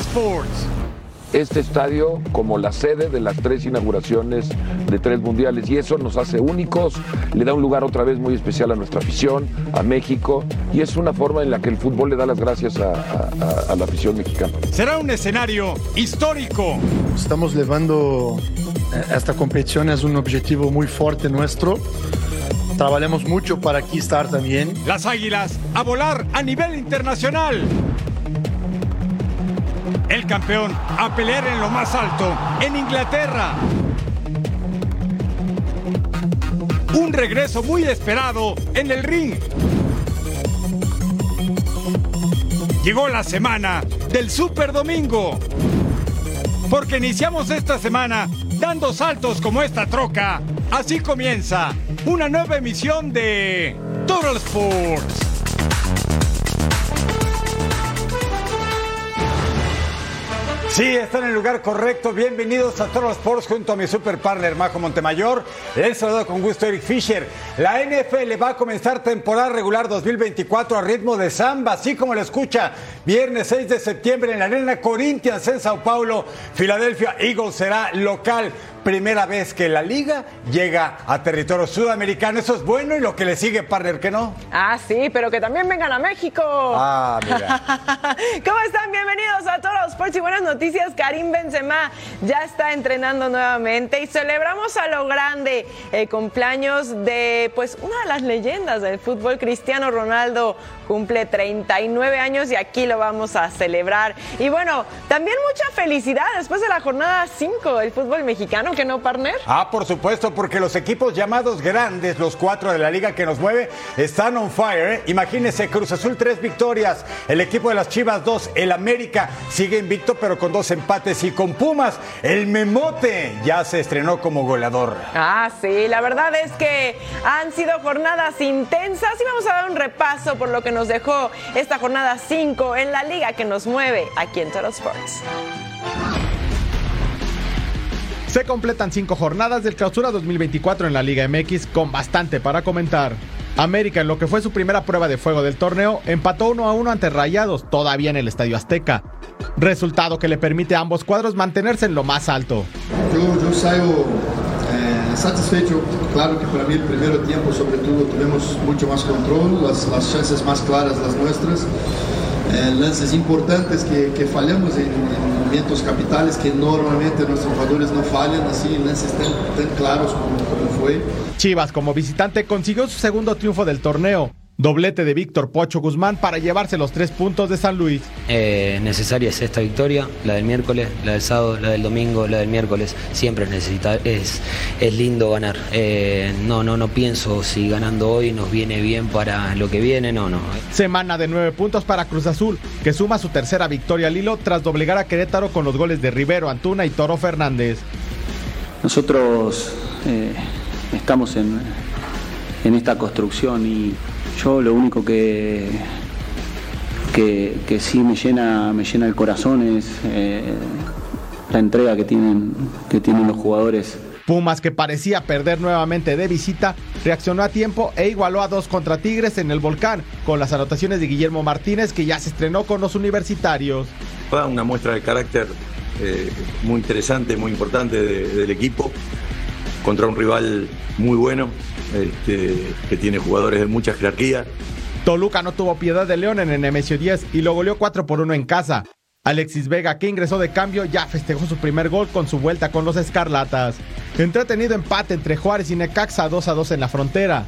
Sports. Este estadio como la sede de las tres inauguraciones de tres mundiales y eso nos hace únicos, le da un lugar otra vez muy especial a nuestra afición, a México y es una forma en la que el fútbol le da las gracias a, a- a la afición mexicana. Será un escenario histórico. Estamos llevando eh, esta competición, es un objetivo muy fuerte nuestro. Trabajamos mucho para aquí estar también. Las águilas a volar a nivel internacional. El campeón a pelear en lo más alto en Inglaterra. Un regreso muy esperado en el ring. Llegó la semana del Super Domingo. Porque iniciamos esta semana dando saltos como esta troca. Así comienza una nueva emisión de Total Sports. Sí, está en el lugar correcto. Bienvenidos a Total Sports junto a mi super partner Majo Montemayor. El saludo con gusto Eric Fisher. La NFL va a comenzar temporada regular 2024 a ritmo de samba, así como lo escucha. Viernes 6 de septiembre en la Arena Corinthians en Sao Paulo. Philadelphia Eagles será local. Primera vez que la liga llega a territorio sudamericano. Eso es bueno y lo que le sigue, partner, que no. Ah, sí, pero que también vengan a México. Ah, mira. ¿Cómo están? Bienvenidos a todos los sports y buenas noticias. Karim Benzema ya está entrenando nuevamente y celebramos a lo grande el cumpleaños de pues una de las leyendas del fútbol, Cristiano Ronaldo. Cumple 39 años y aquí lo vamos a celebrar. Y bueno, también mucha felicidad después de la jornada 5 del fútbol mexicano, ¿que no, partner? Ah, por supuesto, porque los equipos llamados grandes, los cuatro de la liga que nos mueve, están on fire. ¿eh? Imagínense, Cruz Azul tres victorias, el equipo de las Chivas dos, el América sigue invicto pero con dos empates y con Pumas, el Memote ya se estrenó como goleador. Ah, sí, la verdad es que han sido jornadas intensas y vamos a dar un repaso por lo que nos dejó esta jornada 5 en la liga que nos mueve aquí en Total Sports. Se completan cinco jornadas del clausura 2024 en la Liga MX con bastante para comentar. América, en lo que fue su primera prueba de fuego del torneo, empató 1 a 1 ante Rayados, todavía en el Estadio Azteca. Resultado que le permite a ambos cuadros mantenerse en lo más alto. Yo, yo salgo eh, satisfecho, claro que para mí el primer tiempo sobre todo tuvimos mucho más control, las, las chances más claras las nuestras, eh, lances importantes que, que fallamos en, en momentos capitales que normalmente nuestros jugadores no fallan, así lances tan, tan claros como fue. Chivas, como visitante, consiguió su segundo triunfo del torneo. Doblete de Víctor Pocho Guzmán para llevarse los tres puntos de San Luis. Eh, necesaria es esta victoria, la del miércoles, la del sábado, la del domingo, la del miércoles. Siempre es, necesita, es, es lindo ganar. Eh, no, no, no pienso si ganando hoy nos viene bien para lo que viene, no, no. Semana de nueve puntos para Cruz Azul, que suma su tercera victoria al hilo tras doblegar a Querétaro con los goles de Rivero, Antuna y Toro Fernández. Nosotros eh, estamos en, en esta construcción y yo lo único que, que, que sí me llena, me llena el corazón es eh, la entrega que tienen, que tienen los jugadores. Pumas, que parecía perder nuevamente de visita, reaccionó a tiempo e igualó a dos contra Tigres en el volcán, con las anotaciones de Guillermo Martínez, que ya se estrenó con los universitarios. Una muestra de carácter eh, muy interesante, muy importante de, del equipo, contra un rival muy bueno, este, que tiene jugadores de mucha jerarquía. Toluca no tuvo piedad de León en el Nemesio 10 y lo goleó 4 por 1 en casa. Alexis Vega, que ingresó de cambio, ya festejó su primer gol con su vuelta con los Escarlatas. Entretenido empate entre Juárez y Necaxa 2 a 2 en la frontera.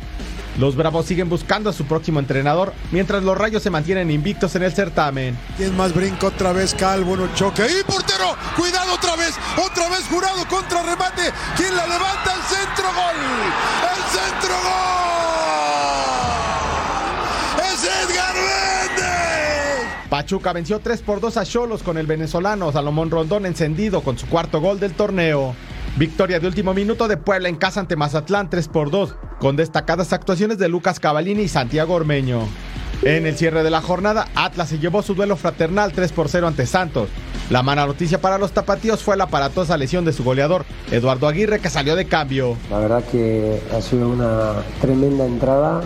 Los Bravos siguen buscando a su próximo entrenador, mientras los Rayos se mantienen invictos en el certamen. ¿Quién más brinca otra vez? Calvo, no choque. ¡Y portero! ¡Cuidado otra vez! ¡Otra vez jurado contra remate! ¿Quién la levanta? ¡El centro gol! ¡El centro gol! ¡Es Edgar Méndez! Pachuca venció 3 por 2 a Cholos con el venezolano Salomón Rondón encendido con su cuarto gol del torneo. Victoria de último minuto de Puebla en casa ante Mazatlán 3 por 2, con destacadas actuaciones de Lucas Cavalini y Santiago Ormeño. En el cierre de la jornada, Atlas se llevó su duelo fraternal 3 por 0 ante Santos. La mala noticia para los tapatíos fue la aparatosa lesión de su goleador, Eduardo Aguirre, que salió de cambio. La verdad que ha sido una tremenda entrada,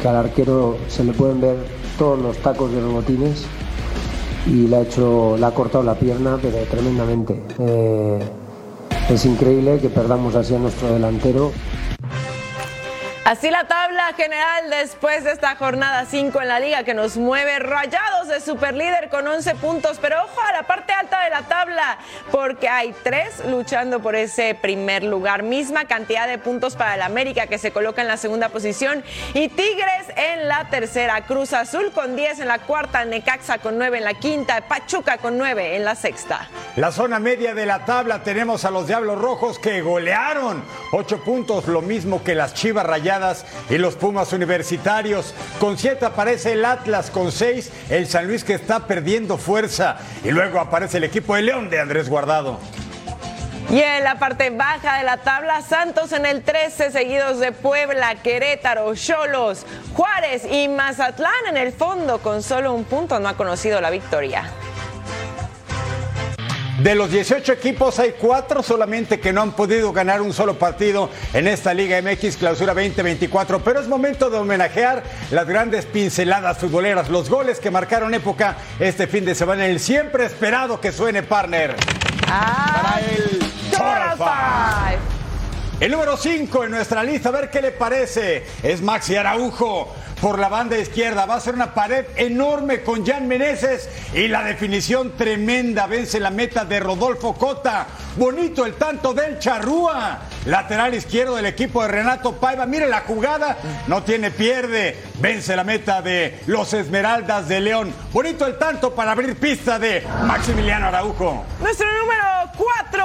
que al arquero se le pueden ver todos los tacos de los botines y le ha, hecho, le ha cortado la pierna, pero tremendamente. Eh, es increíble que perdamos así a nuestro delantero. Así la tabla general después de esta jornada 5 en la liga que nos mueve rayados de superlíder con 11 puntos, pero ojo a la parte alta la tabla porque hay tres luchando por ese primer lugar, misma cantidad de puntos para el América que se coloca en la segunda posición y Tigres en la tercera, Cruz Azul con 10 en la cuarta, Necaxa con 9 en la quinta, Pachuca con 9 en la sexta. La zona media de la tabla tenemos a los Diablos Rojos que golearon 8 puntos, lo mismo que las Chivas Rayadas y los Pumas Universitarios. Con siete aparece el Atlas, con seis el San Luis que está perdiendo fuerza. Y luego aparece el equipo de León de Andrés Guardado. Y en la parte baja de la tabla, Santos en el 13, seguidos de Puebla, Querétaro, Cholos, Juárez y Mazatlán en el fondo, con solo un punto no ha conocido la victoria. De los 18 equipos hay cuatro solamente que no han podido ganar un solo partido en esta Liga MX Clausura 2024, pero es momento de homenajear las grandes pinceladas futboleras, los goles que marcaron época este fin de semana, el siempre esperado que suene partner. Ah, para el Total El número 5 en nuestra lista, a ver qué le parece, es Maxi Araujo por la banda izquierda. Va a ser una pared enorme con Jan Meneses y la definición tremenda. Vence la meta de Rodolfo Cota. Bonito el tanto del Charrúa. Lateral izquierdo del equipo de Renato Paiva. Mire la jugada. No tiene pierde. Vence la meta de los Esmeraldas de León. Bonito el tanto para abrir pista de Maximiliano Araujo. Nuestro número 4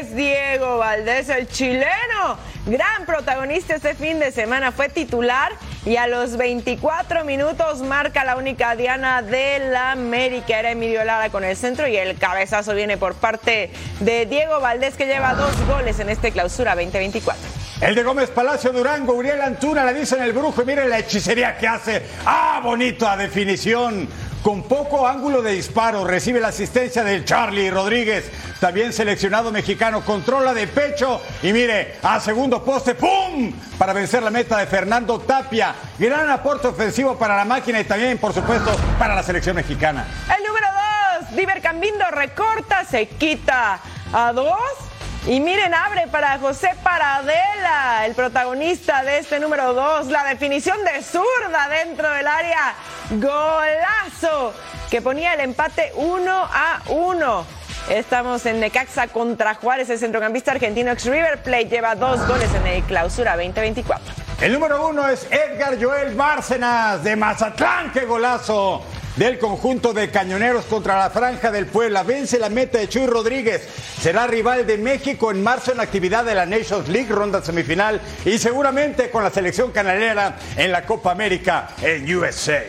es Diego Valdés, el chileno. Gran protagonista este fin de semana. Fue titular y a los 24 minutos marca la única diana de la América. Era Emilio Lara con el centro y el cabezazo viene por parte de Diego Valdés que lleva dos goles en este clausura 2024. El de Gómez Palacio Durango, Uriel Antuna, le dice en el brujo y miren la hechicería que hace. ¡Ah, bonito a definición! Con poco ángulo de disparo, recibe la asistencia del Charlie Rodríguez, también seleccionado mexicano, controla de pecho y mire, a segundo poste, ¡pum! Para vencer la meta de Fernando Tapia. Gran aporte ofensivo para la máquina y también, por supuesto, para la selección mexicana. El número dos, Diver Cambindo recorta, se quita a dos y miren, abre para José Paradela, el protagonista de este número 2. La definición de zurda dentro del área. Golazo que ponía el empate 1 a 1. Estamos en Necaxa contra Juárez. El centrocampista argentino ex River Plate lleva dos goles en el clausura 2024. El número uno es Edgar Joel Bárcenas de Mazatlán. ¡Qué golazo! Del conjunto de cañoneros contra la franja del Puebla. Vence la meta de Chuy Rodríguez. Será rival de México en marzo en la actividad de la Nations League, ronda semifinal, y seguramente con la selección canalera en la Copa América en USA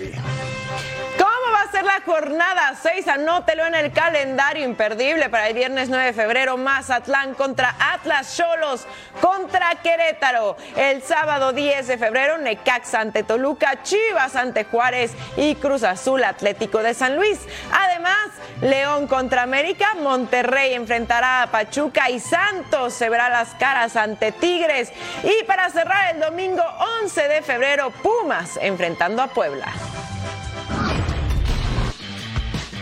ser la jornada 6. Anótelo en el calendario imperdible para el viernes 9 de febrero. Mazatlán contra Atlas Cholos contra Querétaro. El sábado 10 de febrero, Necaxa ante Toluca, Chivas ante Juárez y Cruz Azul Atlético de San Luis. Además, León contra América, Monterrey enfrentará a Pachuca y Santos se verá las caras ante Tigres. Y para cerrar el domingo 11 de febrero, Pumas enfrentando a Puebla.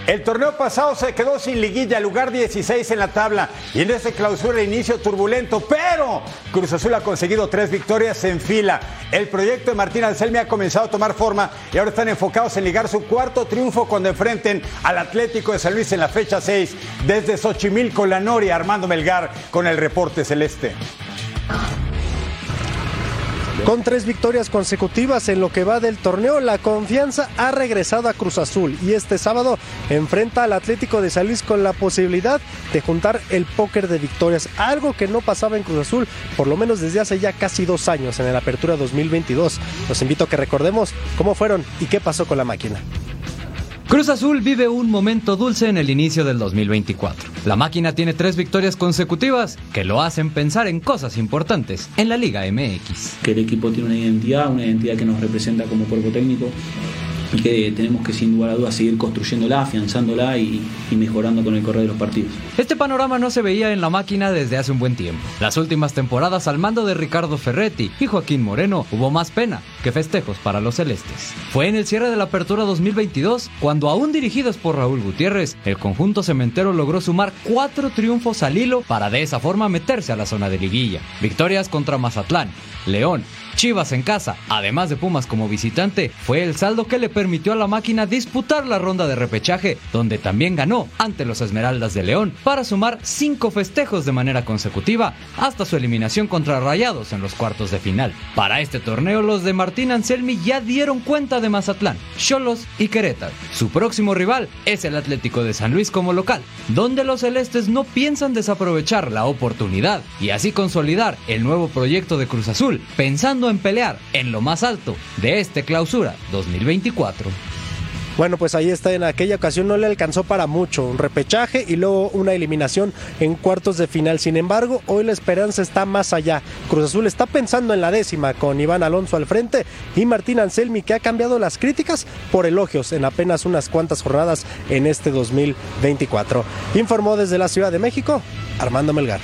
El torneo pasado se quedó sin liguilla, lugar 16 en la tabla y en este clausura inicio turbulento, pero Cruz Azul ha conseguido tres victorias en fila. El proyecto de Martín Anselmi ha comenzado a tomar forma y ahora están enfocados en ligar su cuarto triunfo cuando enfrenten al Atlético de San Luis en la fecha 6 desde Xochimilco, La Noria, Armando Melgar con el reporte celeste. Con tres victorias consecutivas en lo que va del torneo, la confianza ha regresado a Cruz Azul y este sábado enfrenta al Atlético de San con la posibilidad de juntar el póker de victorias, algo que no pasaba en Cruz Azul por lo menos desde hace ya casi dos años en la Apertura 2022. Los invito a que recordemos cómo fueron y qué pasó con la máquina. Cruz Azul vive un momento dulce en el inicio del 2024. La máquina tiene tres victorias consecutivas que lo hacen pensar en cosas importantes en la Liga MX. Que el equipo tiene una identidad, una identidad que nos representa como cuerpo técnico y que tenemos que sin lugar a dudas seguir construyéndola, afianzándola y, mejorando con el correr de los partidos. Este panorama no se veía en la máquina desde hace un buen tiempo. Las últimas temporadas al mando de Ricardo Ferretti y Joaquín Moreno hubo más pena que festejos para los celestes. Fue en el cierre de la apertura 2022 cuando aún dirigidos por Raúl Gutiérrez, el conjunto cementero logró sumar cuatro triunfos al hilo para de esa forma meterse a la zona de liguilla. Victorias contra Mazatlán, León, Chivas en casa, además de Pumas como visitante, fue el saldo que le permitió a la máquina disputar la ronda de repechaje, donde también ganó ante los Esmeraldas de León para sumar cinco festejos de manera consecutiva hasta su eliminación contra Rayados en los cuartos de final. Para este torneo, los de Martín Anselmi ya dieron cuenta de Mazatlán, Cholos y Querétaro. Su próximo rival es el Atlético de San Luis como local, donde los celestes no piensan desaprovechar la oportunidad y así consolidar el nuevo proyecto de Cruz Azul, en pelear en lo más alto de este clausura 2024. Bueno, pues ahí está, en aquella ocasión no le alcanzó para mucho, un repechaje y luego una eliminación en cuartos de final. Sin embargo, hoy la esperanza está más allá. Cruz Azul está pensando en la décima con Iván Alonso al frente y Martín Anselmi que ha cambiado las críticas por elogios en apenas unas cuantas jornadas en este 2024. Informó desde la Ciudad de México Armando Melgar.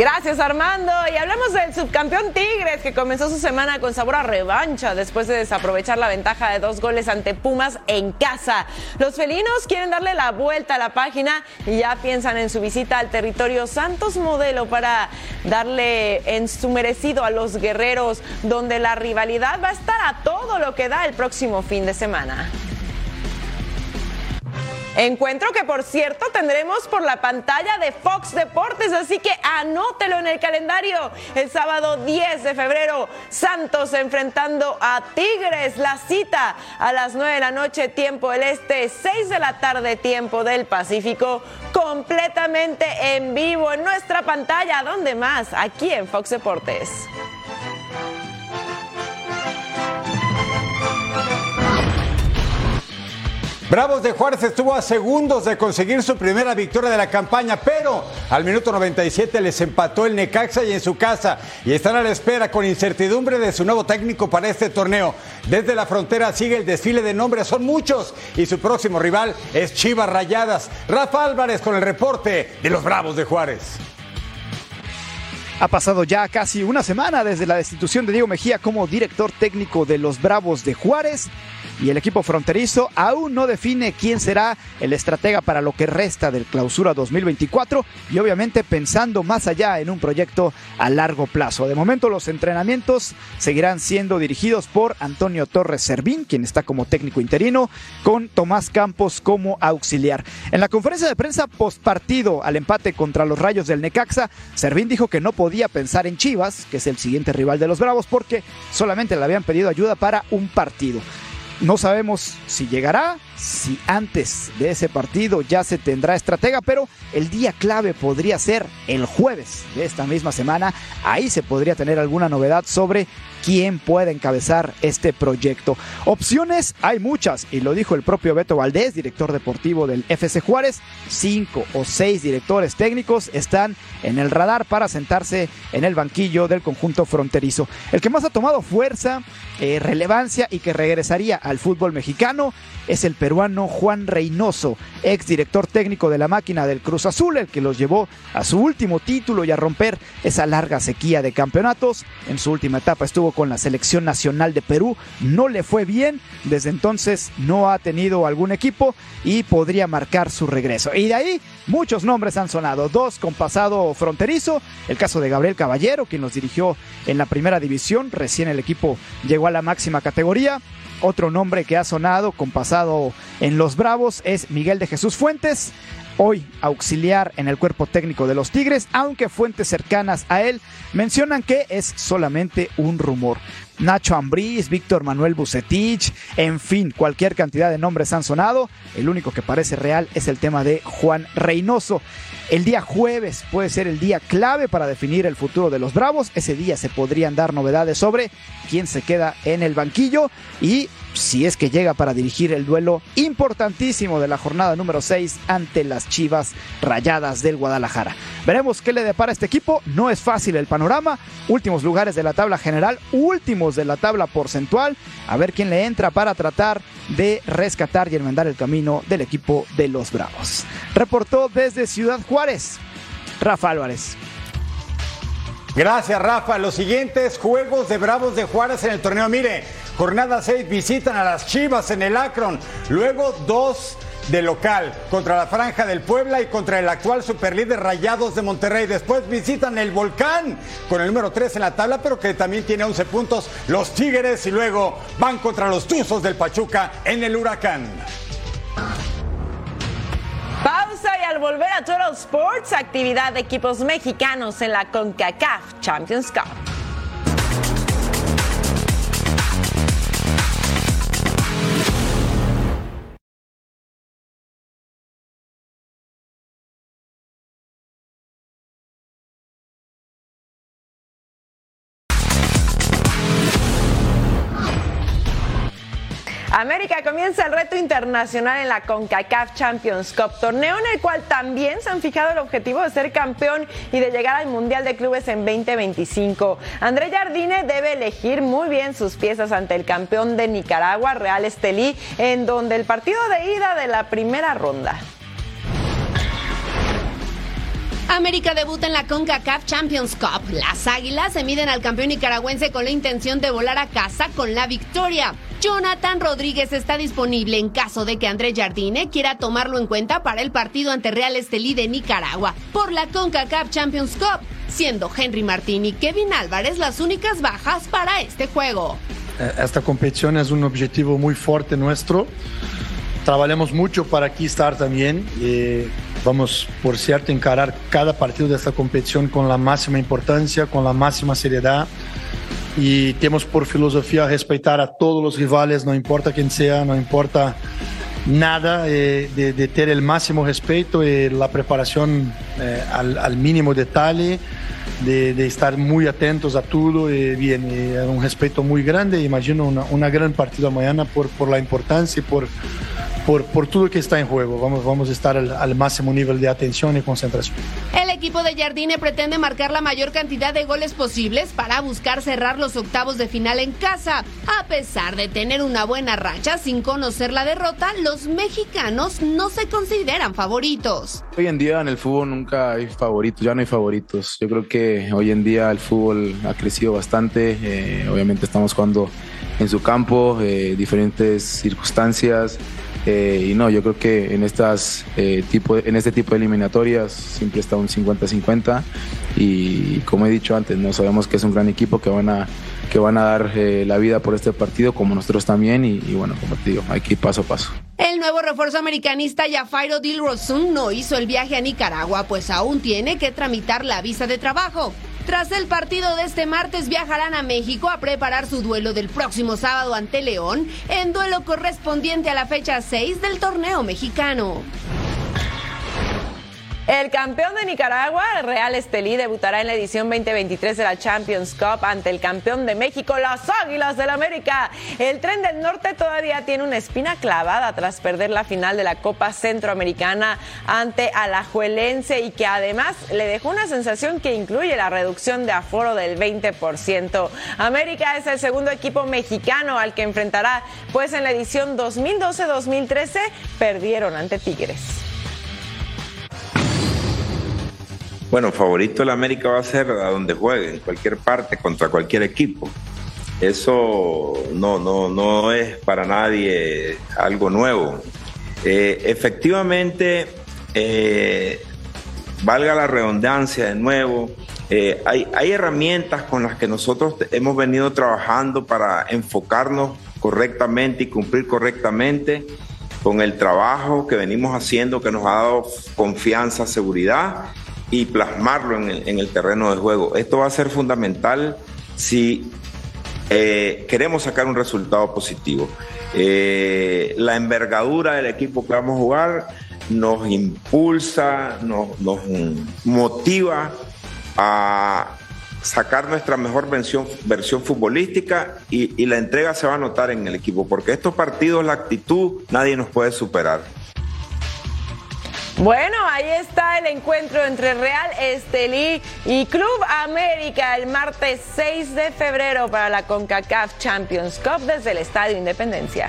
Gracias Armando. Y hablamos del subcampeón Tigres que comenzó su semana con sabor a revancha después de desaprovechar la ventaja de dos goles ante Pumas en casa. Los felinos quieren darle la vuelta a la página y ya piensan en su visita al territorio Santos Modelo para darle en su merecido a los guerreros donde la rivalidad va a estar a todo lo que da el próximo fin de semana. Encuentro que por cierto tendremos por la pantalla de Fox Deportes, así que anótelo en el calendario. El sábado 10 de febrero, Santos enfrentando a Tigres. La cita a las 9 de la noche, tiempo del Este, 6 de la tarde, tiempo del Pacífico, completamente en vivo en nuestra pantalla. ¿Dónde más? Aquí en Fox Deportes. Bravos de Juárez estuvo a segundos de conseguir su primera victoria de la campaña, pero al minuto 97 les empató el Necaxa y en su casa y están a la espera con incertidumbre de su nuevo técnico para este torneo. Desde la frontera sigue el desfile de nombres, son muchos y su próximo rival es Chivas Rayadas. Rafa Álvarez con el reporte de los Bravos de Juárez. Ha pasado ya casi una semana desde la destitución de Diego Mejía como director técnico de los Bravos de Juárez y el equipo fronterizo aún no define quién será el estratega para lo que resta del clausura 2024 y obviamente pensando más allá en un proyecto a largo plazo. De momento los entrenamientos seguirán siendo dirigidos por Antonio Torres Servín, quien está como técnico interino, con Tomás Campos como auxiliar. En la conferencia de prensa post partido al empate contra los Rayos del Necaxa, Servín dijo que no podía pensar en Chivas, que es el siguiente rival de los Bravos, porque solamente le habían pedido ayuda para un partido. No sabemos si llegará, si antes de ese partido ya se tendrá estratega, pero el día clave podría ser el jueves de esta misma semana. Ahí se podría tener alguna novedad sobre quién puede encabezar este proyecto. Opciones hay muchas, y lo dijo el propio Beto Valdés, director deportivo del FC Juárez. Cinco o seis directores técnicos están en el radar para sentarse en el banquillo del conjunto fronterizo. El que más ha tomado fuerza, eh, relevancia y que regresaría al fútbol mexicano es el peruano Juan Reynoso, ex director técnico de la máquina del Cruz Azul, el que los llevó a su último título y a romper esa larga sequía de campeonatos. En su última etapa estuvo con la selección nacional de Perú, no le fue bien, desde entonces no ha tenido algún equipo y podría marcar su regreso. Y de ahí muchos nombres han sonado, dos con pasado fronterizo, el caso de Gabriel Caballero, quien los dirigió en la primera división, recién el equipo llegó a la máxima categoría. Otro nombre que ha sonado con pasado en los Bravos es Miguel de Jesús Fuentes, hoy auxiliar en el cuerpo técnico de los Tigres, aunque fuentes cercanas a él mencionan que es solamente un rumor. Nacho Ambriz, Víctor Manuel Bucetich, en fin, cualquier cantidad de nombres han sonado. El único que parece real es el tema de Juan Reynoso. El día jueves puede ser el día clave para definir el futuro de los Bravos. Ese día se podrían dar novedades sobre quién se queda en el banquillo y si es que llega para dirigir el duelo importantísimo de la jornada número 6 ante las Chivas Rayadas del Guadalajara. Veremos qué le depara este equipo. No es fácil el panorama. Últimos lugares de la tabla general, últimos de la tabla porcentual. A ver quién le entra para tratar de rescatar y enmendar el camino del equipo de los Bravos. Reportó desde Ciudad Juárez, Rafa Álvarez. Gracias, Rafa. Los siguientes juegos de Bravos de Juárez en el torneo. Mire, jornada 6 visitan a las Chivas en el Akron. Luego dos de local contra la Franja del Puebla y contra el actual superlíder Rayados de Monterrey. Después visitan el Volcán con el número 3 en la tabla, pero que también tiene 11 puntos. Los Tigres y luego van contra los Tuzos del Pachuca en el Huracán. Pausa y al volver a Total Sports, actividad de equipos mexicanos en la CONCACAF Champions Cup. América comienza el reto internacional en la CONCACAF Champions Cup, torneo en el cual también se han fijado el objetivo de ser campeón y de llegar al Mundial de Clubes en 2025. André Jardine debe elegir muy bien sus piezas ante el campeón de Nicaragua, Real Estelí, en donde el partido de ida de la primera ronda. América debuta en la CONCACAF Champions Cup. Las Águilas se miden al campeón nicaragüense con la intención de volar a casa con la victoria. Jonathan Rodríguez está disponible en caso de que Andrés Jardine quiera tomarlo en cuenta para el partido ante Real Estelí de Nicaragua por la CONCACAF Champions Cup, siendo Henry Martín y Kevin Álvarez las únicas bajas para este juego. Eh, esta competición es un objetivo muy fuerte nuestro. Trabajamos mucho para aquí estar también. Eh, vamos, por cierto, encarar cada partido de esta competición con la máxima importancia, con la máxima seriedad. Y tenemos por filosofía respetar a todos los rivales, no importa quién sea, no importa nada, eh, de, de, tener el máximo respeto y la preparación eh, al, mínimo detalle, de, estar muy atentos a todo. Y bien, un respeto muy grande. Imagino una, gran partida mañana por la importancia y por por, por todo lo que está en juego. Vamos, vamos a estar al, al, máximo nivel de atención y concentración. El equipo de Jardine pretende marcar la mayor cantidad de goles posibles para buscar cerrar los octavos de final en casa. A pesar de tener una buena racha sin conocer la derrota, los mexicanos no se consideran favoritos. Hoy en día en el fútbol nunca hay favoritos, ya no hay favoritos. Yo creo que hoy en día el fútbol ha crecido bastante. Eh, obviamente estamos jugando en su campo, eh, diferentes circunstancias. Eh, y no, yo creo que en, estas, eh, tipo, en este tipo de eliminatorias siempre está un 50-50 y como he dicho antes, no sabemos que es un gran equipo que van a, que van a dar eh, la vida por este partido como nosotros también y, bueno, como te digo, hay que ir paso a paso. El nuevo refuerzo americanista Yafairo Dilrosun no hizo el viaje a Nicaragua, pues aún tiene que tramitar la visa de trabajo. Tras el partido de este martes viajarán a México a preparar su duelo del próximo sábado ante León, en duelo correspondiente a la fecha 6 del torneo mexicano. El campeón de Nicaragua, Real Estelí, debutará en la edición 2023 de la Champions Cup ante el campeón de México, las Águilas del América. El tren del norte todavía tiene una espina clavada tras perder la final de la Copa Centroamericana ante Alajuelense y que además le dejó una sensación que incluye la reducción de aforo del 20%. América es el segundo equipo mexicano al que enfrentará, pues en la edición 2012-2013 perdieron ante Tigres. Bueno, favorito el América va a ser a donde juegue, en cualquier parte, contra cualquier equipo. Eso no, no, no es para nadie algo nuevo. Eh, efectivamente, eh, valga la redundancia de nuevo, eh, hay, hay herramientas con las que nosotros hemos venido trabajando para enfocarnos correctamente y cumplir correctamente. con el trabajo que venimos haciendo, que nos ha dado confianza, seguridad y plasmarlo en el, en el terreno de juego. Esto va a ser fundamental si eh, queremos sacar un resultado positivo. Eh, la envergadura del equipo que vamos a jugar nos impulsa, nos, motiva a sacar nuestra mejor versión, versión futbolística y, y la entrega se va a notar en el equipo, porque estos partidos, la actitud, nadie nos puede superar. Bueno, ahí está el encuentro entre Real Estelí y Club América el martes 6 de febrero para la CONCACAF Champions Cup desde el Estadio Independencia.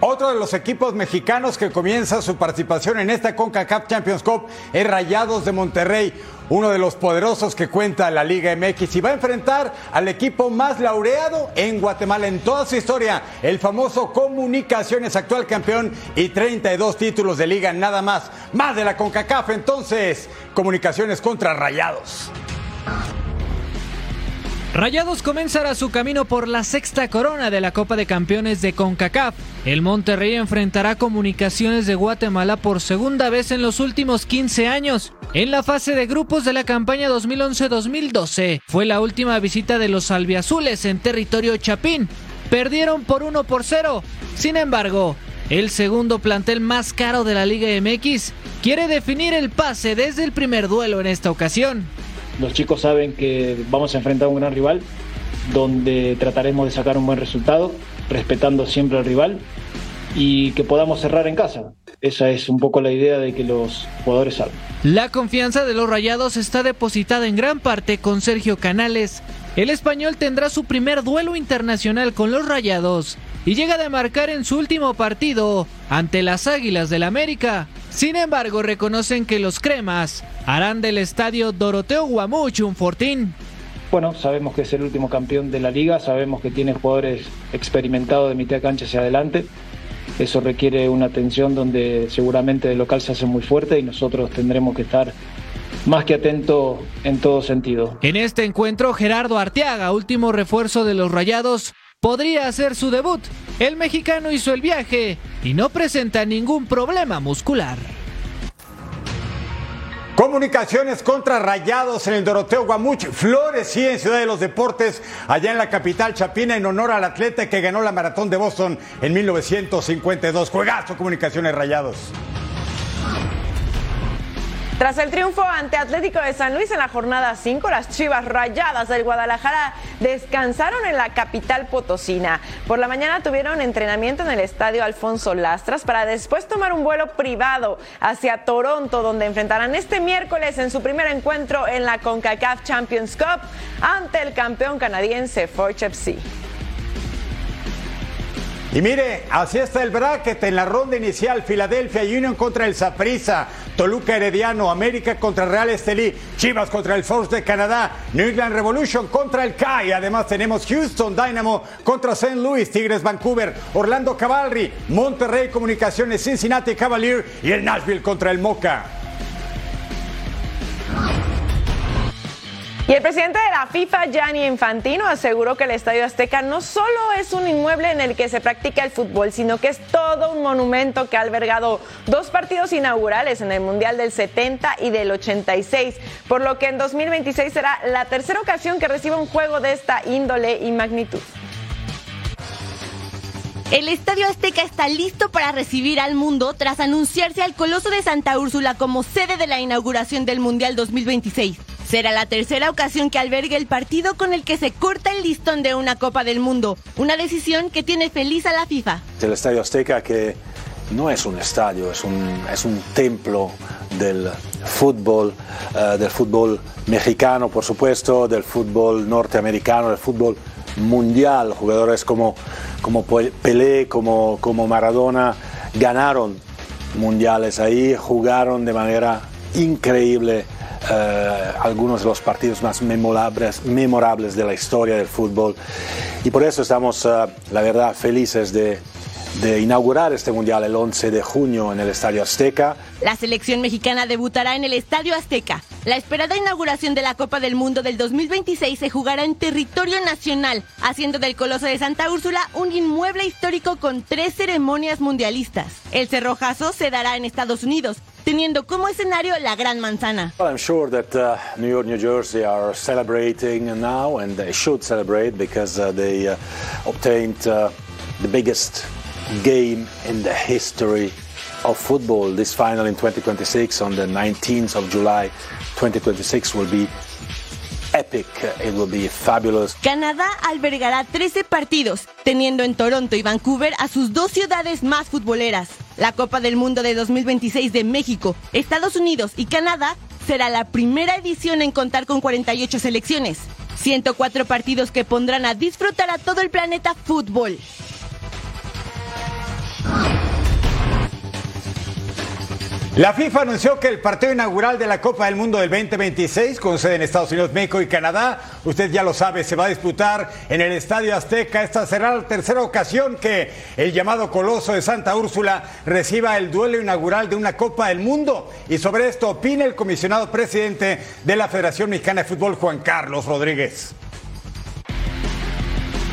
Otro de los equipos mexicanos que comienza su participación en esta CONCACAF Champions Cup es Rayados de Monterrey, uno de los poderosos que cuenta la Liga MX y va a enfrentar al equipo más laureado en Guatemala en toda su historia, el famoso Comunicaciones, actual campeón y 32 títulos de liga nada más, más de la CONCACAF entonces, Comunicaciones contra Rayados. Rayados comenzará su camino por la sexta corona de la Copa de Campeones de CONCACAF. El Monterrey enfrentará Comunicaciones de Guatemala por segunda vez en los últimos 15 años. En la fase de grupos de la campaña 2011-2012 fue la última visita de los albiazules en territorio chapín. Perdieron por 1 por 0. Sin embargo, el segundo plantel más caro de la Liga MX quiere definir el pase desde el primer duelo en esta ocasión. Los chicos saben que vamos a enfrentar a un gran rival, donde trataremos de sacar un buen resultado, respetando siempre al rival y que podamos cerrar en casa. Esa es un poco la idea de que los jugadores salgan. La confianza de los Rayados está depositada en gran parte con Sergio Canales. El español tendrá su primer duelo internacional con los Rayados y llega de marcar en su último partido ante las Águilas del América. Sin embargo, reconocen que los cremas harán del estadio Doroteo Guamuch un fortín. Bueno, sabemos que es el último campeón de la liga, sabemos que tiene jugadores experimentados de mitad de cancha hacia adelante. Eso requiere una atención donde seguramente el local se hace muy fuerte y nosotros tendremos que estar más que atentos en todo sentido. En este encuentro, Gerardo Arteaga, último refuerzo de los Rayados, podría hacer su debut. El mexicano hizo el viaje y no presenta ningún problema muscular. Comunicaciones contra Rayados en el Doroteo Guamuch. Flores sí en Ciudad de los Deportes, allá en la capital chapina, en honor al atleta que ganó la maratón de Boston en 1952. Juegazo Comunicaciones Rayados. Tras el triunfo ante Atlético de San Luis en la jornada 5, las Chivas Rayadas del Guadalajara descansaron en la capital potosina. Por la mañana tuvieron entrenamiento en el estadio Alfonso Lastras para después tomar un vuelo privado hacia Toronto, donde enfrentarán este miércoles en su primer encuentro en la CONCACAF Champions Cup ante el campeón canadiense Forge FC. Y mire, así está el bracket en la ronda inicial. Filadelfia Union contra el Saprissa, Toluca Herediano, América contra Real Estelí, Chivas contra el Force de Canadá, New England Revolution contra el CAI. Además tenemos Houston Dynamo contra St. Louis, Tigres Vancouver, Orlando Cavalry, Monterrey Comunicaciones, Cincinnati Cavalier y el Nashville contra el Moca. Y el presidente de la FIFA, Gianni Infantino, aseguró que el Estadio Azteca no solo es un inmueble en el que se practica el fútbol, sino que es todo un monumento que ha albergado dos partidos inaugurales en el Mundial del 70 y del 86, por lo que en 2026 será la tercera ocasión que reciba un juego de esta índole y magnitud. El Estadio Azteca está listo para recibir al mundo tras anunciarse al Coloso de Santa Úrsula como sede de la inauguración del Mundial 2026. Será la tercera ocasión que albergue el partido con el que se corta el listón de una Copa del Mundo, una decisión que tiene feliz a la FIFA. El Estadio Azteca que no es un estadio, es un, es un templo del fútbol, uh, del fútbol mexicano, por supuesto, del fútbol norteamericano, del fútbol mundial. Jugadores como, como Pelé, como, como Maradona ganaron mundiales ahí, jugaron de manera increíble Uh, algunos de los partidos más memorables, memorables, de la historia del fútbol. Y por eso estamos, uh, la verdad, felices de inaugurar este mundial el 11 de junio en el Estadio Azteca. La selección mexicana debutará en el Estadio Azteca. La esperada inauguración de la Copa del Mundo del 2026 se jugará en territorio nacional, haciendo del Coloso de Santa Úrsula un inmueble histórico con tres ceremonias mundialistas. El cerrojazo se dará en Estados Unidos, teniendo como escenario la Gran Manzana. Well, I'm sure that uh, New York, New Jersey are celebrating now, and they should celebrate because uh, they uh, obtained uh, the biggest game in the history of football. This final in 2026 on the 19th of July 2026 will be epic. It will be fabulous. Canadá albergará 13 partidos, teniendo en Toronto y Vancouver a sus dos ciudades más futboleras. La Copa del Mundo de 2026 de México, Estados Unidos y Canadá será la primera edición en contar con 48 selecciones. 104 partidos que pondrán a disfrutar a todo el planeta fútbol. La FIFA anunció que el partido inaugural de la Copa del Mundo del 2026, con sede en Estados Unidos, México y Canadá, usted ya lo sabe, se va a disputar en el Estadio Azteca. Esta será la tercera ocasión que el llamado Coloso de Santa Úrsula reciba el duelo inaugural de una Copa del Mundo. Y sobre esto opina el comisionado presidente de la Federación Mexicana de Fútbol, Juan Carlos Rodríguez.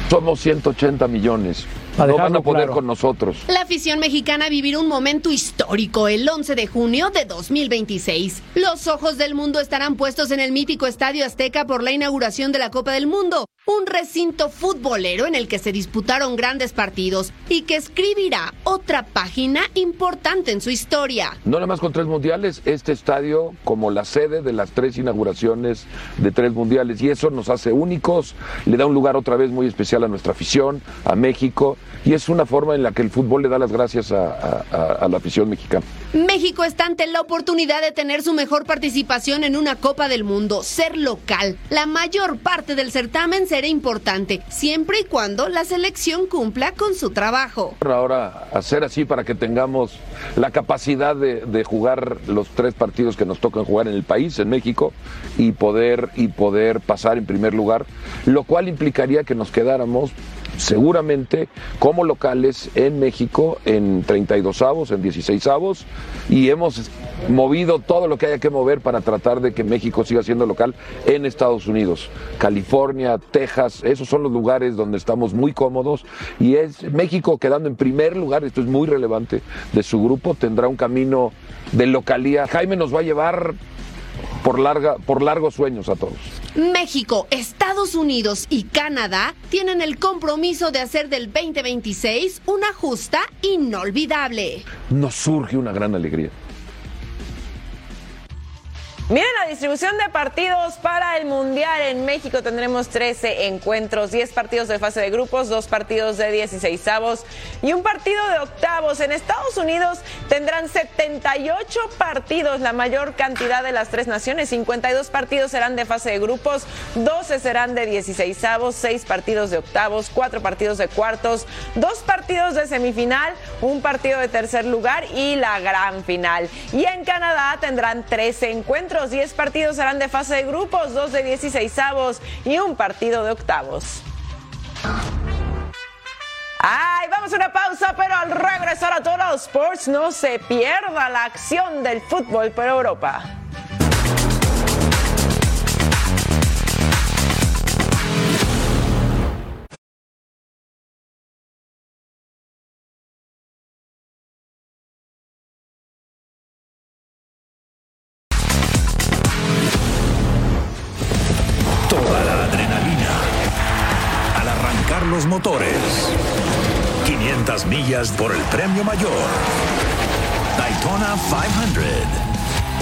Somos 180 millones. No van a poder con nosotros. La afición mexicana vivirá un momento histórico el 11 de junio de 2026. Los ojos del mundo estarán puestos en el mítico Estadio Azteca por la inauguración de la Copa del Mundo, un recinto futbolero en el que se disputaron grandes partidos y que escribirá otra página importante en su historia. No nada más con tres mundiales, este estadio como la sede de las tres inauguraciones de tres mundiales y eso nos hace únicos, le da un lugar otra vez muy especial a nuestra afición, a México y es una forma en la que el fútbol le da las gracias a, a- a la afición mexicana. México está ante la oportunidad de tener su mejor participación en una Copa del Mundo, ser local. La mayor parte del certamen será importante, siempre y cuando la selección cumpla con su trabajo. Ahora hacer así para que tengamos la capacidad de, de jugar los tres partidos que nos tocan jugar en el país, en México, y poder, y poder pasar en primer lugar, lo cual implicaría que nos quedáramos seguramente como locales en México en 32 avos, en 16 avos, y hemos movido todo lo que haya que mover para tratar de que México siga siendo local en Estados Unidos. California, Texas, esos son los lugares donde estamos muy cómodos y es México quedando en primer lugar, esto es muy relevante, de su grupo, tendrá un camino de localía. Jaime nos va a llevar por, larga, por largos sueños a todos. México, Estados Unidos y Canadá tienen el compromiso de hacer del 2026 una justa inolvidable. Nos surge una gran alegría. Miren la distribución de partidos para el Mundial. En México tendremos 13 encuentros, 10 partidos de fase de grupos, 2 partidos de 16 avos y un partido de octavos. En Estados Unidos tendrán 78 partidos, la mayor cantidad de las tres naciones. 52 partidos serán de fase de grupos, 12 serán de 16 avos, 6 partidos de octavos, 4 partidos de cuartos, 2 partidos de semifinal, un partido de tercer lugar y la gran final. Y en Canadá tendrán 13 encuentros, 10 partidos serán de fase de grupos, 2 de 16 avos y un partido de octavos. Ay, vamos a una pausa, pero al regresar a Total Sports no se pierda la acción del fútbol por Europa. 500 millas por el premio mayor. Daytona 500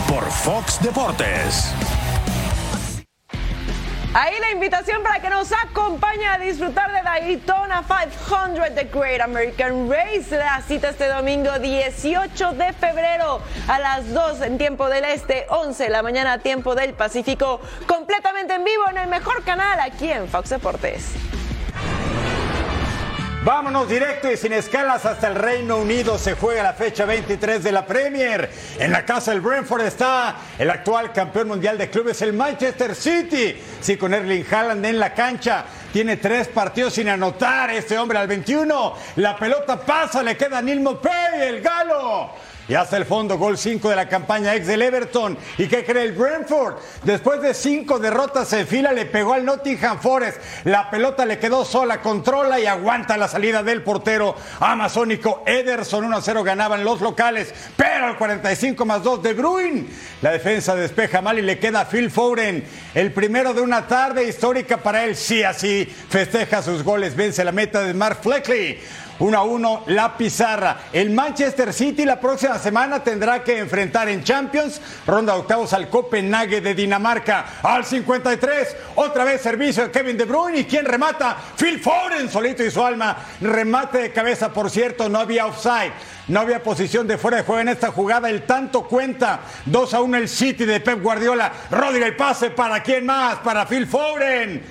por Fox Deportes. Ahí la invitación para que nos acompañe a disfrutar de Daytona 500 The Great American Race. La cita este domingo 18 de febrero a las 2 en tiempo del este, 11 de la mañana tiempo del Pacífico, completamente en vivo en el mejor canal aquí en Fox Deportes. Vámonos directo y sin escalas hasta el Reino Unido. Se juega la fecha 23 de la Premier. En la casa del Brentford está el actual campeón mundial de clubes, el Manchester City. Sí, con Erling Haaland en la cancha. Tiene tres partidos sin anotar este hombre al 21. La pelota pasa, le queda a Neil Mopey, el galo. Y hasta el fondo, gol 5 de la campaña ex del Everton. ¿Y qué cree el Brentford? Después de cinco derrotas en fila, le pegó al Nottingham Forest. La pelota le quedó sola, controla y aguanta la salida del portero amazónico Ederson. 1-0 ganaban los locales, pero al 45 más 2 de Bruin. La defensa despeja mal y le queda a Phil Foden. El primero de una tarde histórica para él. Sí, así festeja sus goles. Vence la meta de Mark Fleckley. 1 a 1 la pizarra. El Manchester City la próxima semana tendrá que enfrentar en Champions, ronda octavos al Copenhague de Dinamarca. Al 53, otra vez servicio de Kevin De Bruyne y quien remata, Phil Foden, solito y su alma. Remate de cabeza, por cierto, no había offside. No había posición de fuera de juego en esta jugada. El tanto cuenta. 2 a 1 el City de Pep Guardiola. Rodri el pase para quién más? Para Phil Foden.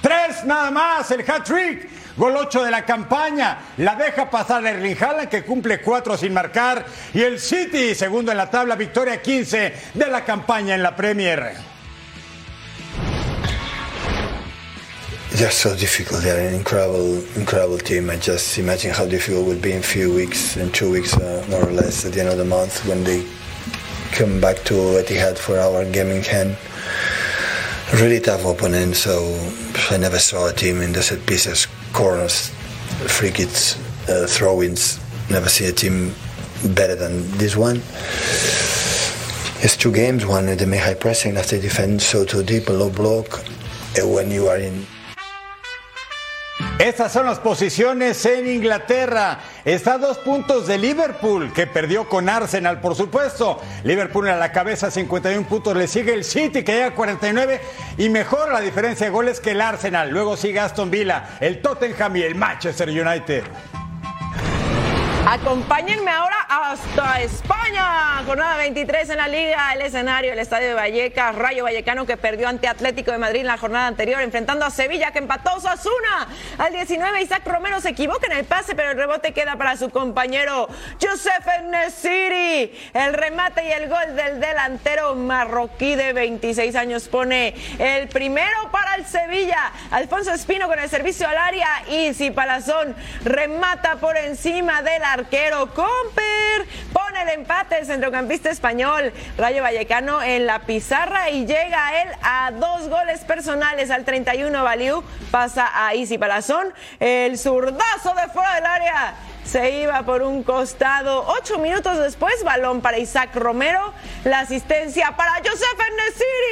Tres nada más, el hat-trick. Gol 8 de la campaña. La deja pasar Erling Haaland, que cumple 4 sin marcar. Y el City, segundo en la tabla, victoria 15 de la campaña en la Premier. Just so difficult. They're an incredible, incredible team. I just imagine how difficult it will be in a few weeks, in two weeks uh, more or less, at the end of the month when they come back to Etihad for our gaming hand. Really tough opponent. So I never saw a team in the set pieces, corners, free kicks, uh, throw-ins. Never see a team better than this one. It's two games. One they make high pressing after defend so too deep, a low block. And when you are in Estas son las posiciones en Inglaterra. Está a dos puntos de Liverpool, que perdió con Arsenal, por supuesto. Liverpool a la cabeza, 51 puntos. Le sigue el City, que llega a 49 y mejora la diferencia de goles que el Arsenal. Luego sigue Aston Villa, el Tottenham y el Manchester United. Acompáñenme ahora hasta España. Jornada 23 en la Liga. El escenario, el Estadio de Vallecas. Rayo Vallecano que perdió ante Atlético de Madrid en la jornada anterior, enfrentando a Sevilla que empató Sasuna. Al 19, Isaac Romero se equivoca en el pase, pero el rebote queda para su compañero Josef Nesiri. El remate y el gol del delantero marroquí de 26 años pone el primero para el Sevilla. Alfonso Espino con el servicio al área. Y si Palazón remata por encima de la arquero Comper. Pone el empate el centrocampista español Rayo Vallecano en la pizarra y llega él a dos goles personales al 31 Valiu. Pasa a Isi Palazón. El zurdazo de fuera del área se iba por un costado. Ocho minutos después, balón para Isaac Romero. La asistencia para Josef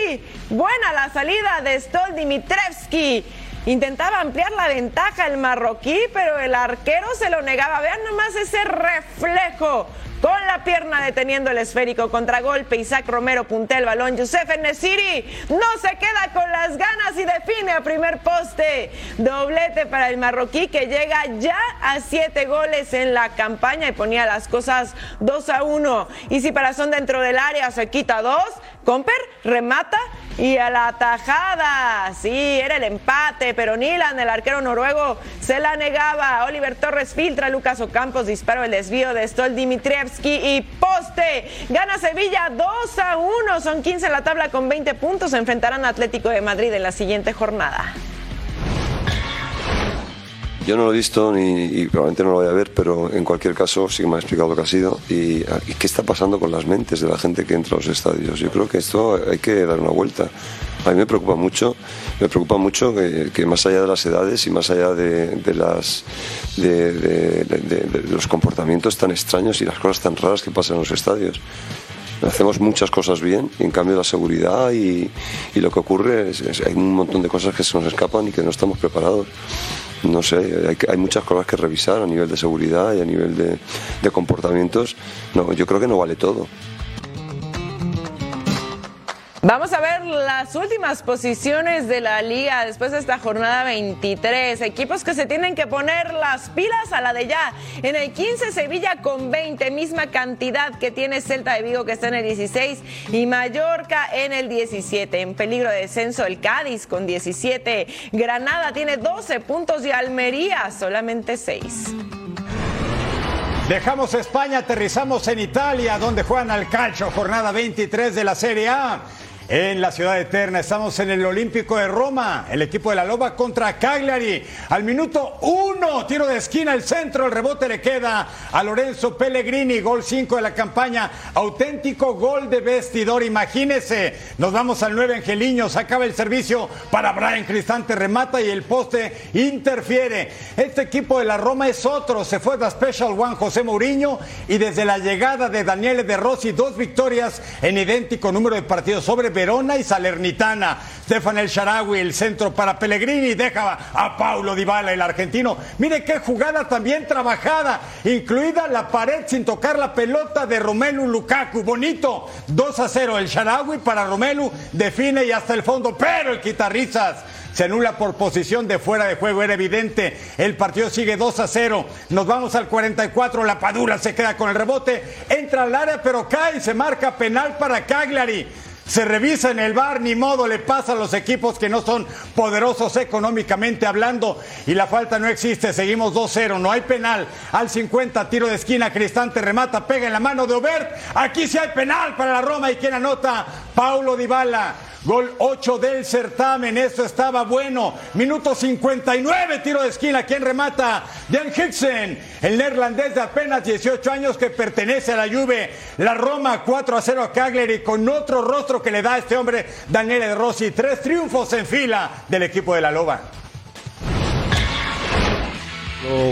Nesiri. Buena la salida de Stol Dimitrevski. Intentaba ampliar la ventaja el marroquí, pero el arquero se lo negaba. Vean nomás ese reflejo. Con la pierna deteniendo el esférico, contragolpe, Isaac Romero puntea el balón, Youssef Nesiri no se queda con las ganas y define a primer poste. Doblete para el marroquí que llega ya a siete goles en la campaña y ponía las cosas 2 a 1. Y si para son dentro del área se quita dos, Comper remata y a la tajada. Sí, era el empate, pero Nilan, el arquero noruego, se la negaba. Oliver Torres filtra, Lucas Ocampos disparó el desvío de Stol Dimitrievski y poste. Gana Sevilla 2 a 1. Son 15 en la tabla con 20 puntos. Se enfrentarán a Atlético de Madrid en la siguiente jornada. Yo no lo he visto ni, y probablemente no lo voy a ver, pero en cualquier caso sí que me ha explicado lo que ha sido y, y, qué está pasando con las mentes de la gente que entra a los estadios. Yo creo que esto hay que dar una vuelta. A mí me preocupa mucho, me preocupa mucho que, que más allá de las edades y más allá de, de las, de, de, los comportamientos tan extraños y las cosas tan raras que pasan en los estadios hacemos muchas cosas bien y en cambio la seguridad y, y lo que ocurre es, es, hay un montón de cosas que se nos escapan y que no estamos preparados no sé, hay, hay, muchas cosas que revisar a nivel de seguridad y a nivel de, de comportamientos. No, yo creo que no vale todo. Vamos a ver las últimas posiciones de la liga después de esta jornada 23. Equipos que se tienen que poner las pilas a la de ya. En el 15 Sevilla con 20, misma cantidad que tiene Celta de Vigo que está en el 16 y Mallorca en el 17. En peligro de descenso el Cádiz con 17. Granada tiene 12 puntos y Almería solamente 6. Dejamos España, aterrizamos en Italia, donde juegan al calcio, jornada 23 de la Serie A. En la ciudad eterna. Estamos en el Olímpico de Roma, el equipo de la Loba contra Cagliari. Al minuto uno, tiro de esquina, el centro, el rebote le queda a Lorenzo Pellegrini, gol 5 de la campaña, auténtico gol de vestidor, imagínese. Nos vamos al 9 Angeliños, acaba el servicio para Brian Cristante, remata y el poste interfiere. Este equipo de la Roma es otro, se fue de Special One José Mourinho y desde la llegada de Daniele De Rossi, dos victorias en idéntico número de partidos sobre Verona y Salernitana. Stefan El Sharawi, el centro para Pellegrini, deja a Paulo Dybala, el argentino. Mire qué jugada también trabajada, incluida la pared sin tocar la pelota de Romelu Lukaku. Bonito, 2 a 0 el Sharawi para Romelu, define y hasta el fondo, pero el quitarrizas se anula por posición de fuera de juego, era evidente. El partido sigue 2 a 0. Nos vamos al 44, la Padura se queda con el rebote, entra al área pero cae y se marca penal para Cagliari se revisa en el bar, ni modo le pasa a los equipos que no son poderosos económicamente hablando y la falta no existe, seguimos 2-0, no hay penal, al 50 tiro de esquina, Cristante remata, pega en la mano de Obert, aquí sí hay penal para la Roma y quien anota, Paulo Dybala. Gol 8 del certamen, esto estaba bueno. Minuto 59, tiro de esquina. ¿Quién remata? Dan Hickson, el neerlandés de apenas 18 años que pertenece a la Juve. La Roma 4 a 0 a Cagliari con otro rostro que le da a este hombre, Daniele Rossi. Tres triunfos en fila del equipo de la Loba.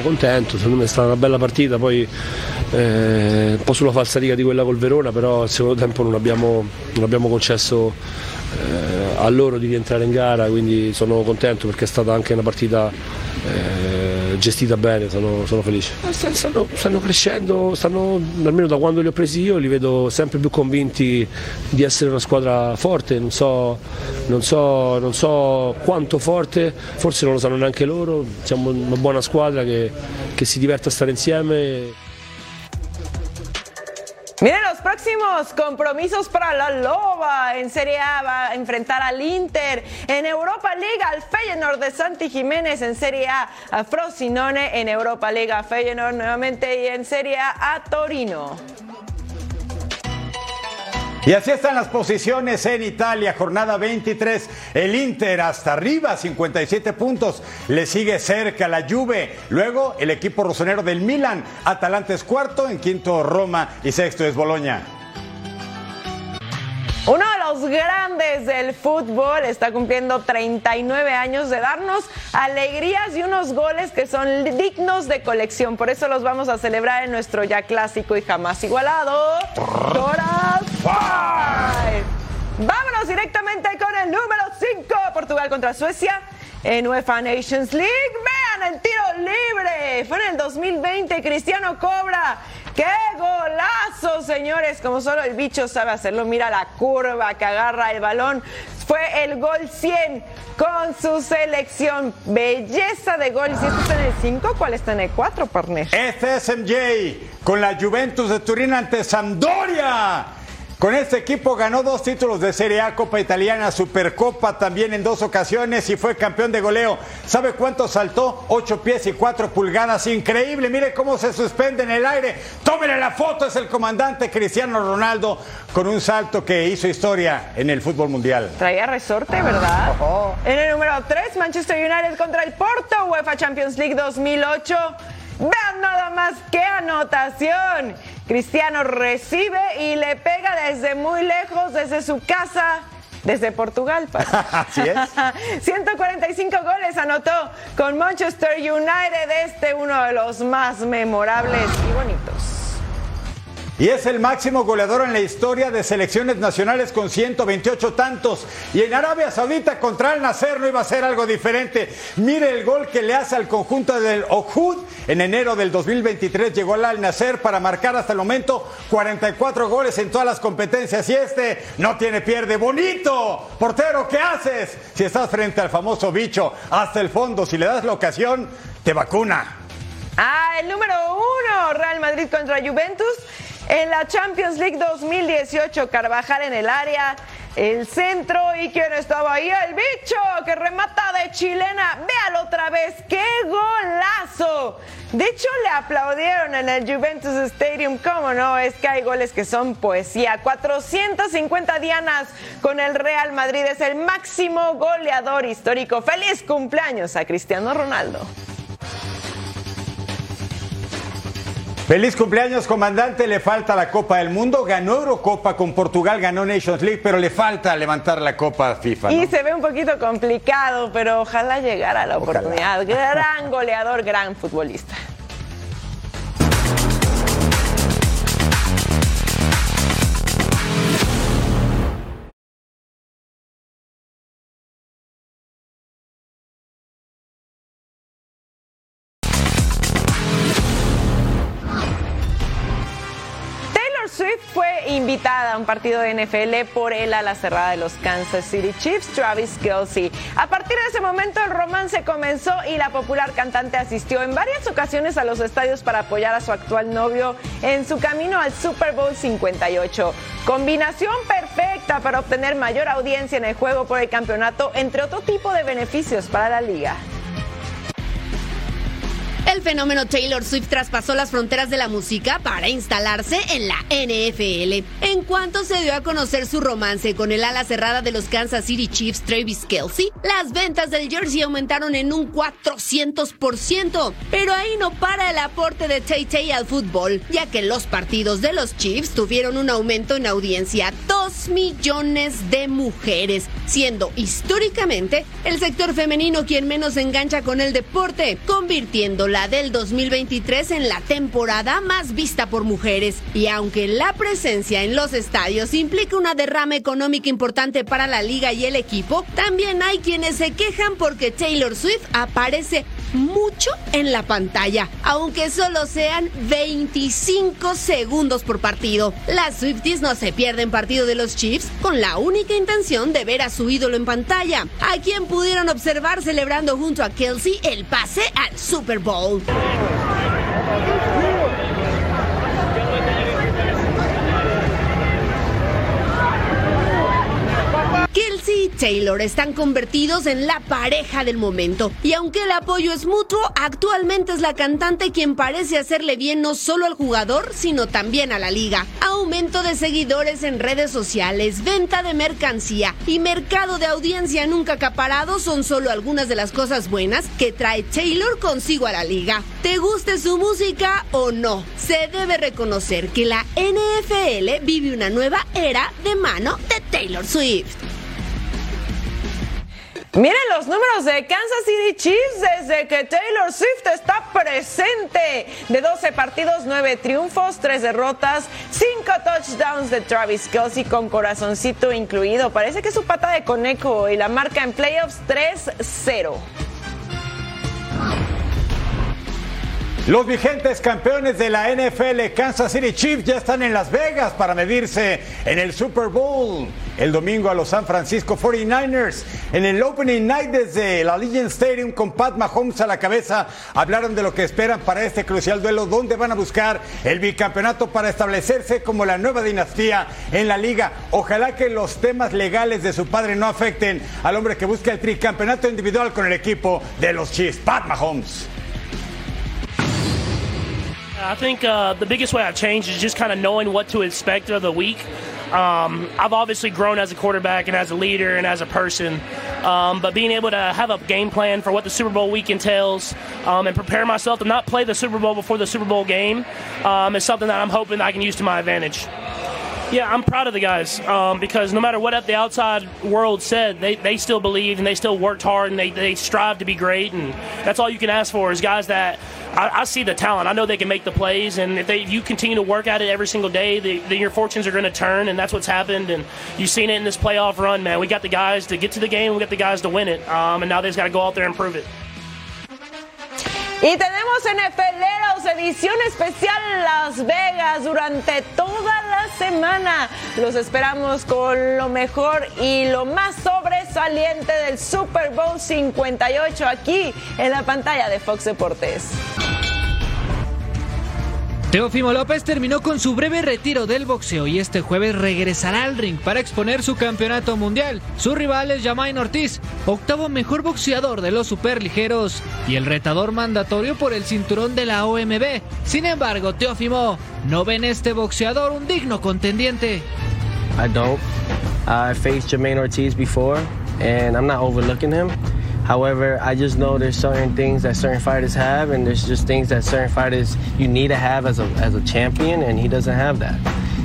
Contento, secondo me è stata una bella partita, poi eh, un po' sulla falsariga di quella col Verona, però al secondo tempo non abbiamo, non abbiamo concesso eh, a loro di rientrare in gara, quindi sono contento perché è stata anche una partita eh, gestita bene, sono, sono felice. Stanno, stanno, crescendo, stanno, almeno da quando li ho presi io, li vedo sempre più convinti di essere una squadra forte, non so, non so, non so quanto forte, forse non lo sanno neanche loro, siamo una buona squadra che, che si diverte a stare insieme. Miren los próximos compromisos para la Loba. En Serie A va a enfrentar al Inter. En Europa Liga al Feyenoord de Santi Jiménez. En Serie A a Frosinone. En Europa Liga Feyenoord nuevamente. Y en Serie A a Torino. Y así están las posiciones en Italia, jornada 23. El Inter hasta arriba, 57 puntos. Le sigue cerca la Juve. Luego el equipo rosonero del Milan. Atalanta es cuarto, en quinto Roma y sexto es Boloña. Uno de los grandes del fútbol está cumpliendo 39 años de darnos alegrías y unos goles que son dignos de colección. Por eso los vamos a celebrar en nuestro ya clásico y jamás igualado. Toras Vámonos directamente con el número 5, Portugal contra Suecia en UEFA Nations League. Vean el tiro libre. Fue en el 2020. Cristiano cobra. ¡Qué golazo, señores! Como solo el bicho sabe hacerlo. Mira la curva que agarra el balón. Fue el gol 100 con su selección. Belleza de gol. Si este está en el 5, ¿cuál está en el 4, partner? Este es MJ con la Juventus de Turín ante Sampdoria. Con este equipo ganó dos títulos de Serie A, Copa Italiana, Supercopa también en dos ocasiones y fue campeón de goleo. ¿Sabe cuánto saltó? Ocho pies y cuatro pulgadas. Increíble, mire cómo se suspende en el aire. Tómele la foto, es el comandante Cristiano Ronaldo con un salto que hizo historia en el fútbol mundial. Traía resorte, ¿verdad? En el número 3, Manchester United contra el Porto, UEFA Champions League 2008. Vean nada más qué anotación. Cristiano recibe y le pega desde muy lejos, desde su casa. Desde Portugal, Así es. 145 goles anotó con Manchester United, este uno de los más memorables y bonitos. Y es el máximo goleador en la historia de selecciones nacionales con 128 tantos. Y en Arabia Saudita contra el Nacer no iba a ser algo diferente. Mire el gol que le hace al conjunto del Ojud en enero del 2023. Llegó al Nacer para marcar hasta el momento 44 goles en todas las competencias. Y este no tiene pierde. Bonito. Portero, ¿qué haces? Si estás frente al famoso bicho hasta el fondo, si le das la ocasión, te vacuna. Ah, el número uno, Real Madrid contra Juventus. En la Champions League 2018, Carvajal en el área, el centro y quién estaba ahí, el bicho que remata de chilena. Véalo otra vez, qué golazo. De hecho, le aplaudieron en el Juventus Stadium. ¿Cómo no? Es que hay goles que son poesía. 450 dianas con el Real Madrid. Es el máximo goleador histórico. Feliz cumpleaños a Cristiano Ronaldo. Feliz cumpleaños, comandante. Le falta la Copa del Mundo. Ganó Eurocopa con Portugal, ganó Nations League, pero le falta levantar la Copa FIFA. ¿no? Y se ve un poquito complicado, pero ojalá llegara la oportunidad. Gran goleador, gran futbolista. Un partido de NFL por él a la cerrada de los Kansas City Chiefs, Travis Kelsey. A partir de ese momento el romance comenzó y la popular cantante asistió en varias ocasiones a los estadios para apoyar a su actual novio en su camino al Super Bowl 58. Combinación perfecta para obtener mayor audiencia en el juego por el campeonato, entre otro tipo de beneficios para la liga. El fenómeno Taylor Swift traspasó las fronteras de la música para instalarse en la NFL. En cuanto se dio a conocer su romance con el ala cerrada de los Kansas City Chiefs, Travis Kelsey, las ventas del jersey aumentaron en un 400%. Pero ahí no para el aporte de Tay Tay al fútbol, ya que los partidos de los Chiefs tuvieron un aumento en audiencia, 2 millones de mujeres, siendo históricamente el sector femenino quien menos engancha con el deporte, convirtiendo la del 2023 en la temporada más vista por mujeres. Y aunque la presencia en los estadios implica una derrama económica importante para la liga y el equipo, también hay quienes se quejan porque Taylor Swift aparece mucho en la pantalla, aunque solo sean 25 segundos por partido. Las Swifties no se pierden partido de los Chiefs con la única intención de ver a su ídolo en pantalla, a quien pudieron observar celebrando junto a Kelsey el pase al Super Bowl. Kelsey y Taylor están convertidos en la pareja del momento. Y aunque el apoyo es mutuo, actualmente es la cantante quien parece hacerle bien no solo al jugador, sino también a la liga. Aumento de seguidores en redes sociales, venta de mercancía y mercado de audiencia nunca acaparado son solo algunas de las cosas buenas que trae Taylor consigo a la liga. ¿Te guste su música o no? Se debe reconocer que la NFL vive una nueva era de mano de Taylor Swift. Miren los números de Kansas City Chiefs desde que Taylor Swift está presente. De 12 partidos, 9 triunfos, 3 derrotas, 5 touchdowns de Travis Kelsey con corazoncito incluido. Parece que su pata de conejo y la marca en playoffs 3-0. Los vigentes campeones de la NFL, Kansas City Chiefs, ya están en Las Vegas para medirse en el Super Bowl. El domingo a los San Francisco 49ers. En el Opening Night desde la Legion Stadium con Pat Mahomes a la cabeza, hablaron de lo que esperan para este crucial duelo, donde van a buscar el bicampeonato para establecerse como la nueva dinastía en la liga. Ojalá que los temas legales de su padre no afecten al hombre que busca el tricampeonato individual con el equipo de los Chiefs, Pat Mahomes. I think uh, the biggest way I've changed is just kind of knowing what to expect of the week. Um, I've obviously grown as a quarterback and as a leader and as a person, um, but being able to have a game plan for what the Super Bowl week entails um, and prepare myself to not play the Super Bowl before the Super Bowl game um, is something that I'm hoping I can use to my advantage. Yeah, I'm proud of the guys um, because no matter what the outside world said, they, they still believed and they still worked hard and they, they strive to be great. And that's all you can ask for is guys that I, I, see the talent. I know they can make the plays, and if, they, if you continue to work at it every single day, then your fortunes are going to turn, and that's what's happened. And you've seen it in this playoff run, man. We got the guys to get to the game, we got the guys to win it, um, and now they've got to go out there and prove it. Y tenemos NFLeros, edición especial Las Vegas durante toda la semana. Los esperamos con lo mejor y lo más sobresaliente del Super Bowl 58 aquí en la pantalla de Fox Deportes. Teófimo López terminó con su breve retiro del boxeo y este jueves regresará al ring para exponer su campeonato mundial. Su rival es Jamain Ortiz, octavo mejor boxeador de los superligeros y el retador mandatorio por el cinturón de la OMB. Sin embargo, Teófimo no ve en este boxeador un digno contendiente. I don't. I faced Jermaine Ortiz before and I'm not overlooking him. However, I just know there's certain things that certain fighters have, and there's just things that certain fighters you need to have as a, as a champion, and he doesn't have that.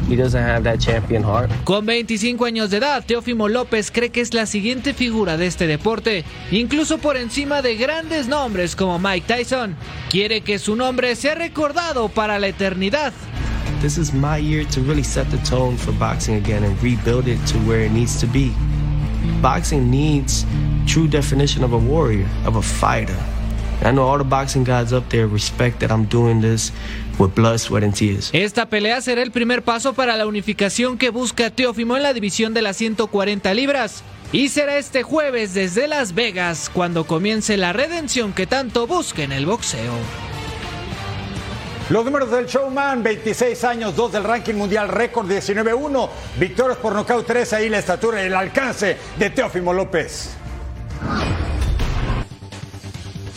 He doesn't have that champion heart. Con 25 años de edad, Teófimo López cree que es la siguiente figura de este deporte, incluso por encima de grandes nombres como Mike Tyson. Quiere que su nombre sea recordado para la eternidad. This is my year to really set the tone for boxing again and rebuild it to where it needs to be. Boxing needs true definition of a warrior, of a fighter. I know all the boxing guys up there respect that I'm doing this with blood, sweat and tears. Esta pelea será el primer paso para la unificación que busca Teófimo en la división de las 140 libras. Y será este jueves desde Las Vegas cuando comience la redención que tanto busca en el boxeo. Los números del showman, 26 años, 2 del ranking mundial, récord 19-1, victorias por nocaut 3, ahí la estatura y el alcance de Teófimo López.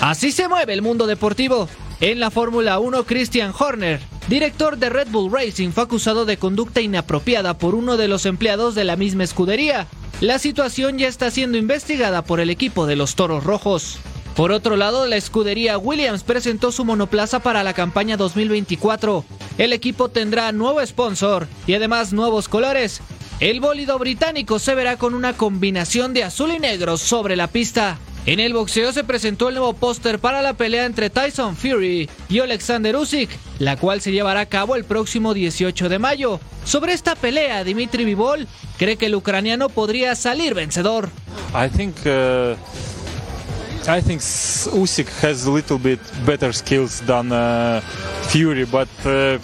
Así se mueve el mundo deportivo. En la Fórmula 1, Christian Horner, director de Red Bull Racing, fue acusado de conducta inapropiada por uno de los empleados de la misma escudería. La situación ya está siendo investigada por el equipo de los Toros Rojos. Por otro lado, la escudería Williams presentó su monoplaza para la campaña 2024. El equipo tendrá nuevo sponsor y además nuevos colores. El bólido británico se verá con una combinación de azul y negro sobre la pista. En el boxeo se presentó el nuevo póster para la pelea entre Tyson Fury y Alexander Usyk, la cual se llevará a cabo el próximo 18 de mayo. Sobre esta pelea, Dimitri Vivol cree que el ucraniano podría salir vencedor. I think uh, I think Usyk has a little bit better skills than uh, Fury, but uh,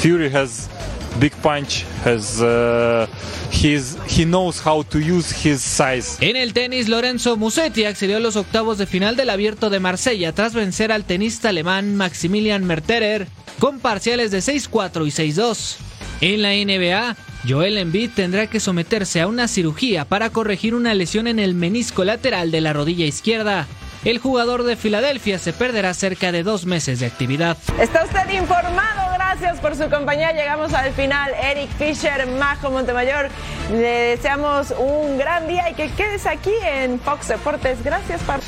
Fury has big punch, has uh, his, he knows how to use his size. En el tenis, Lorenzo Musetti accedió a los octavos de final del Abierto de Marsella tras vencer al tenista alemán Maximilian Merterer con parciales de 6-4 y 6-2. En la NBA, Joel Embiid tendrá que someterse a una cirugía para corregir una lesión en el menisco lateral de la rodilla izquierda. El jugador de Filadelfia se perderá cerca de dos meses de actividad. Está usted informado, gracias por su compañía. Llegamos al final. Eric Fisher, Majo Montemayor, le deseamos un gran día y que quedes aquí en Fox Deportes. Gracias, Par.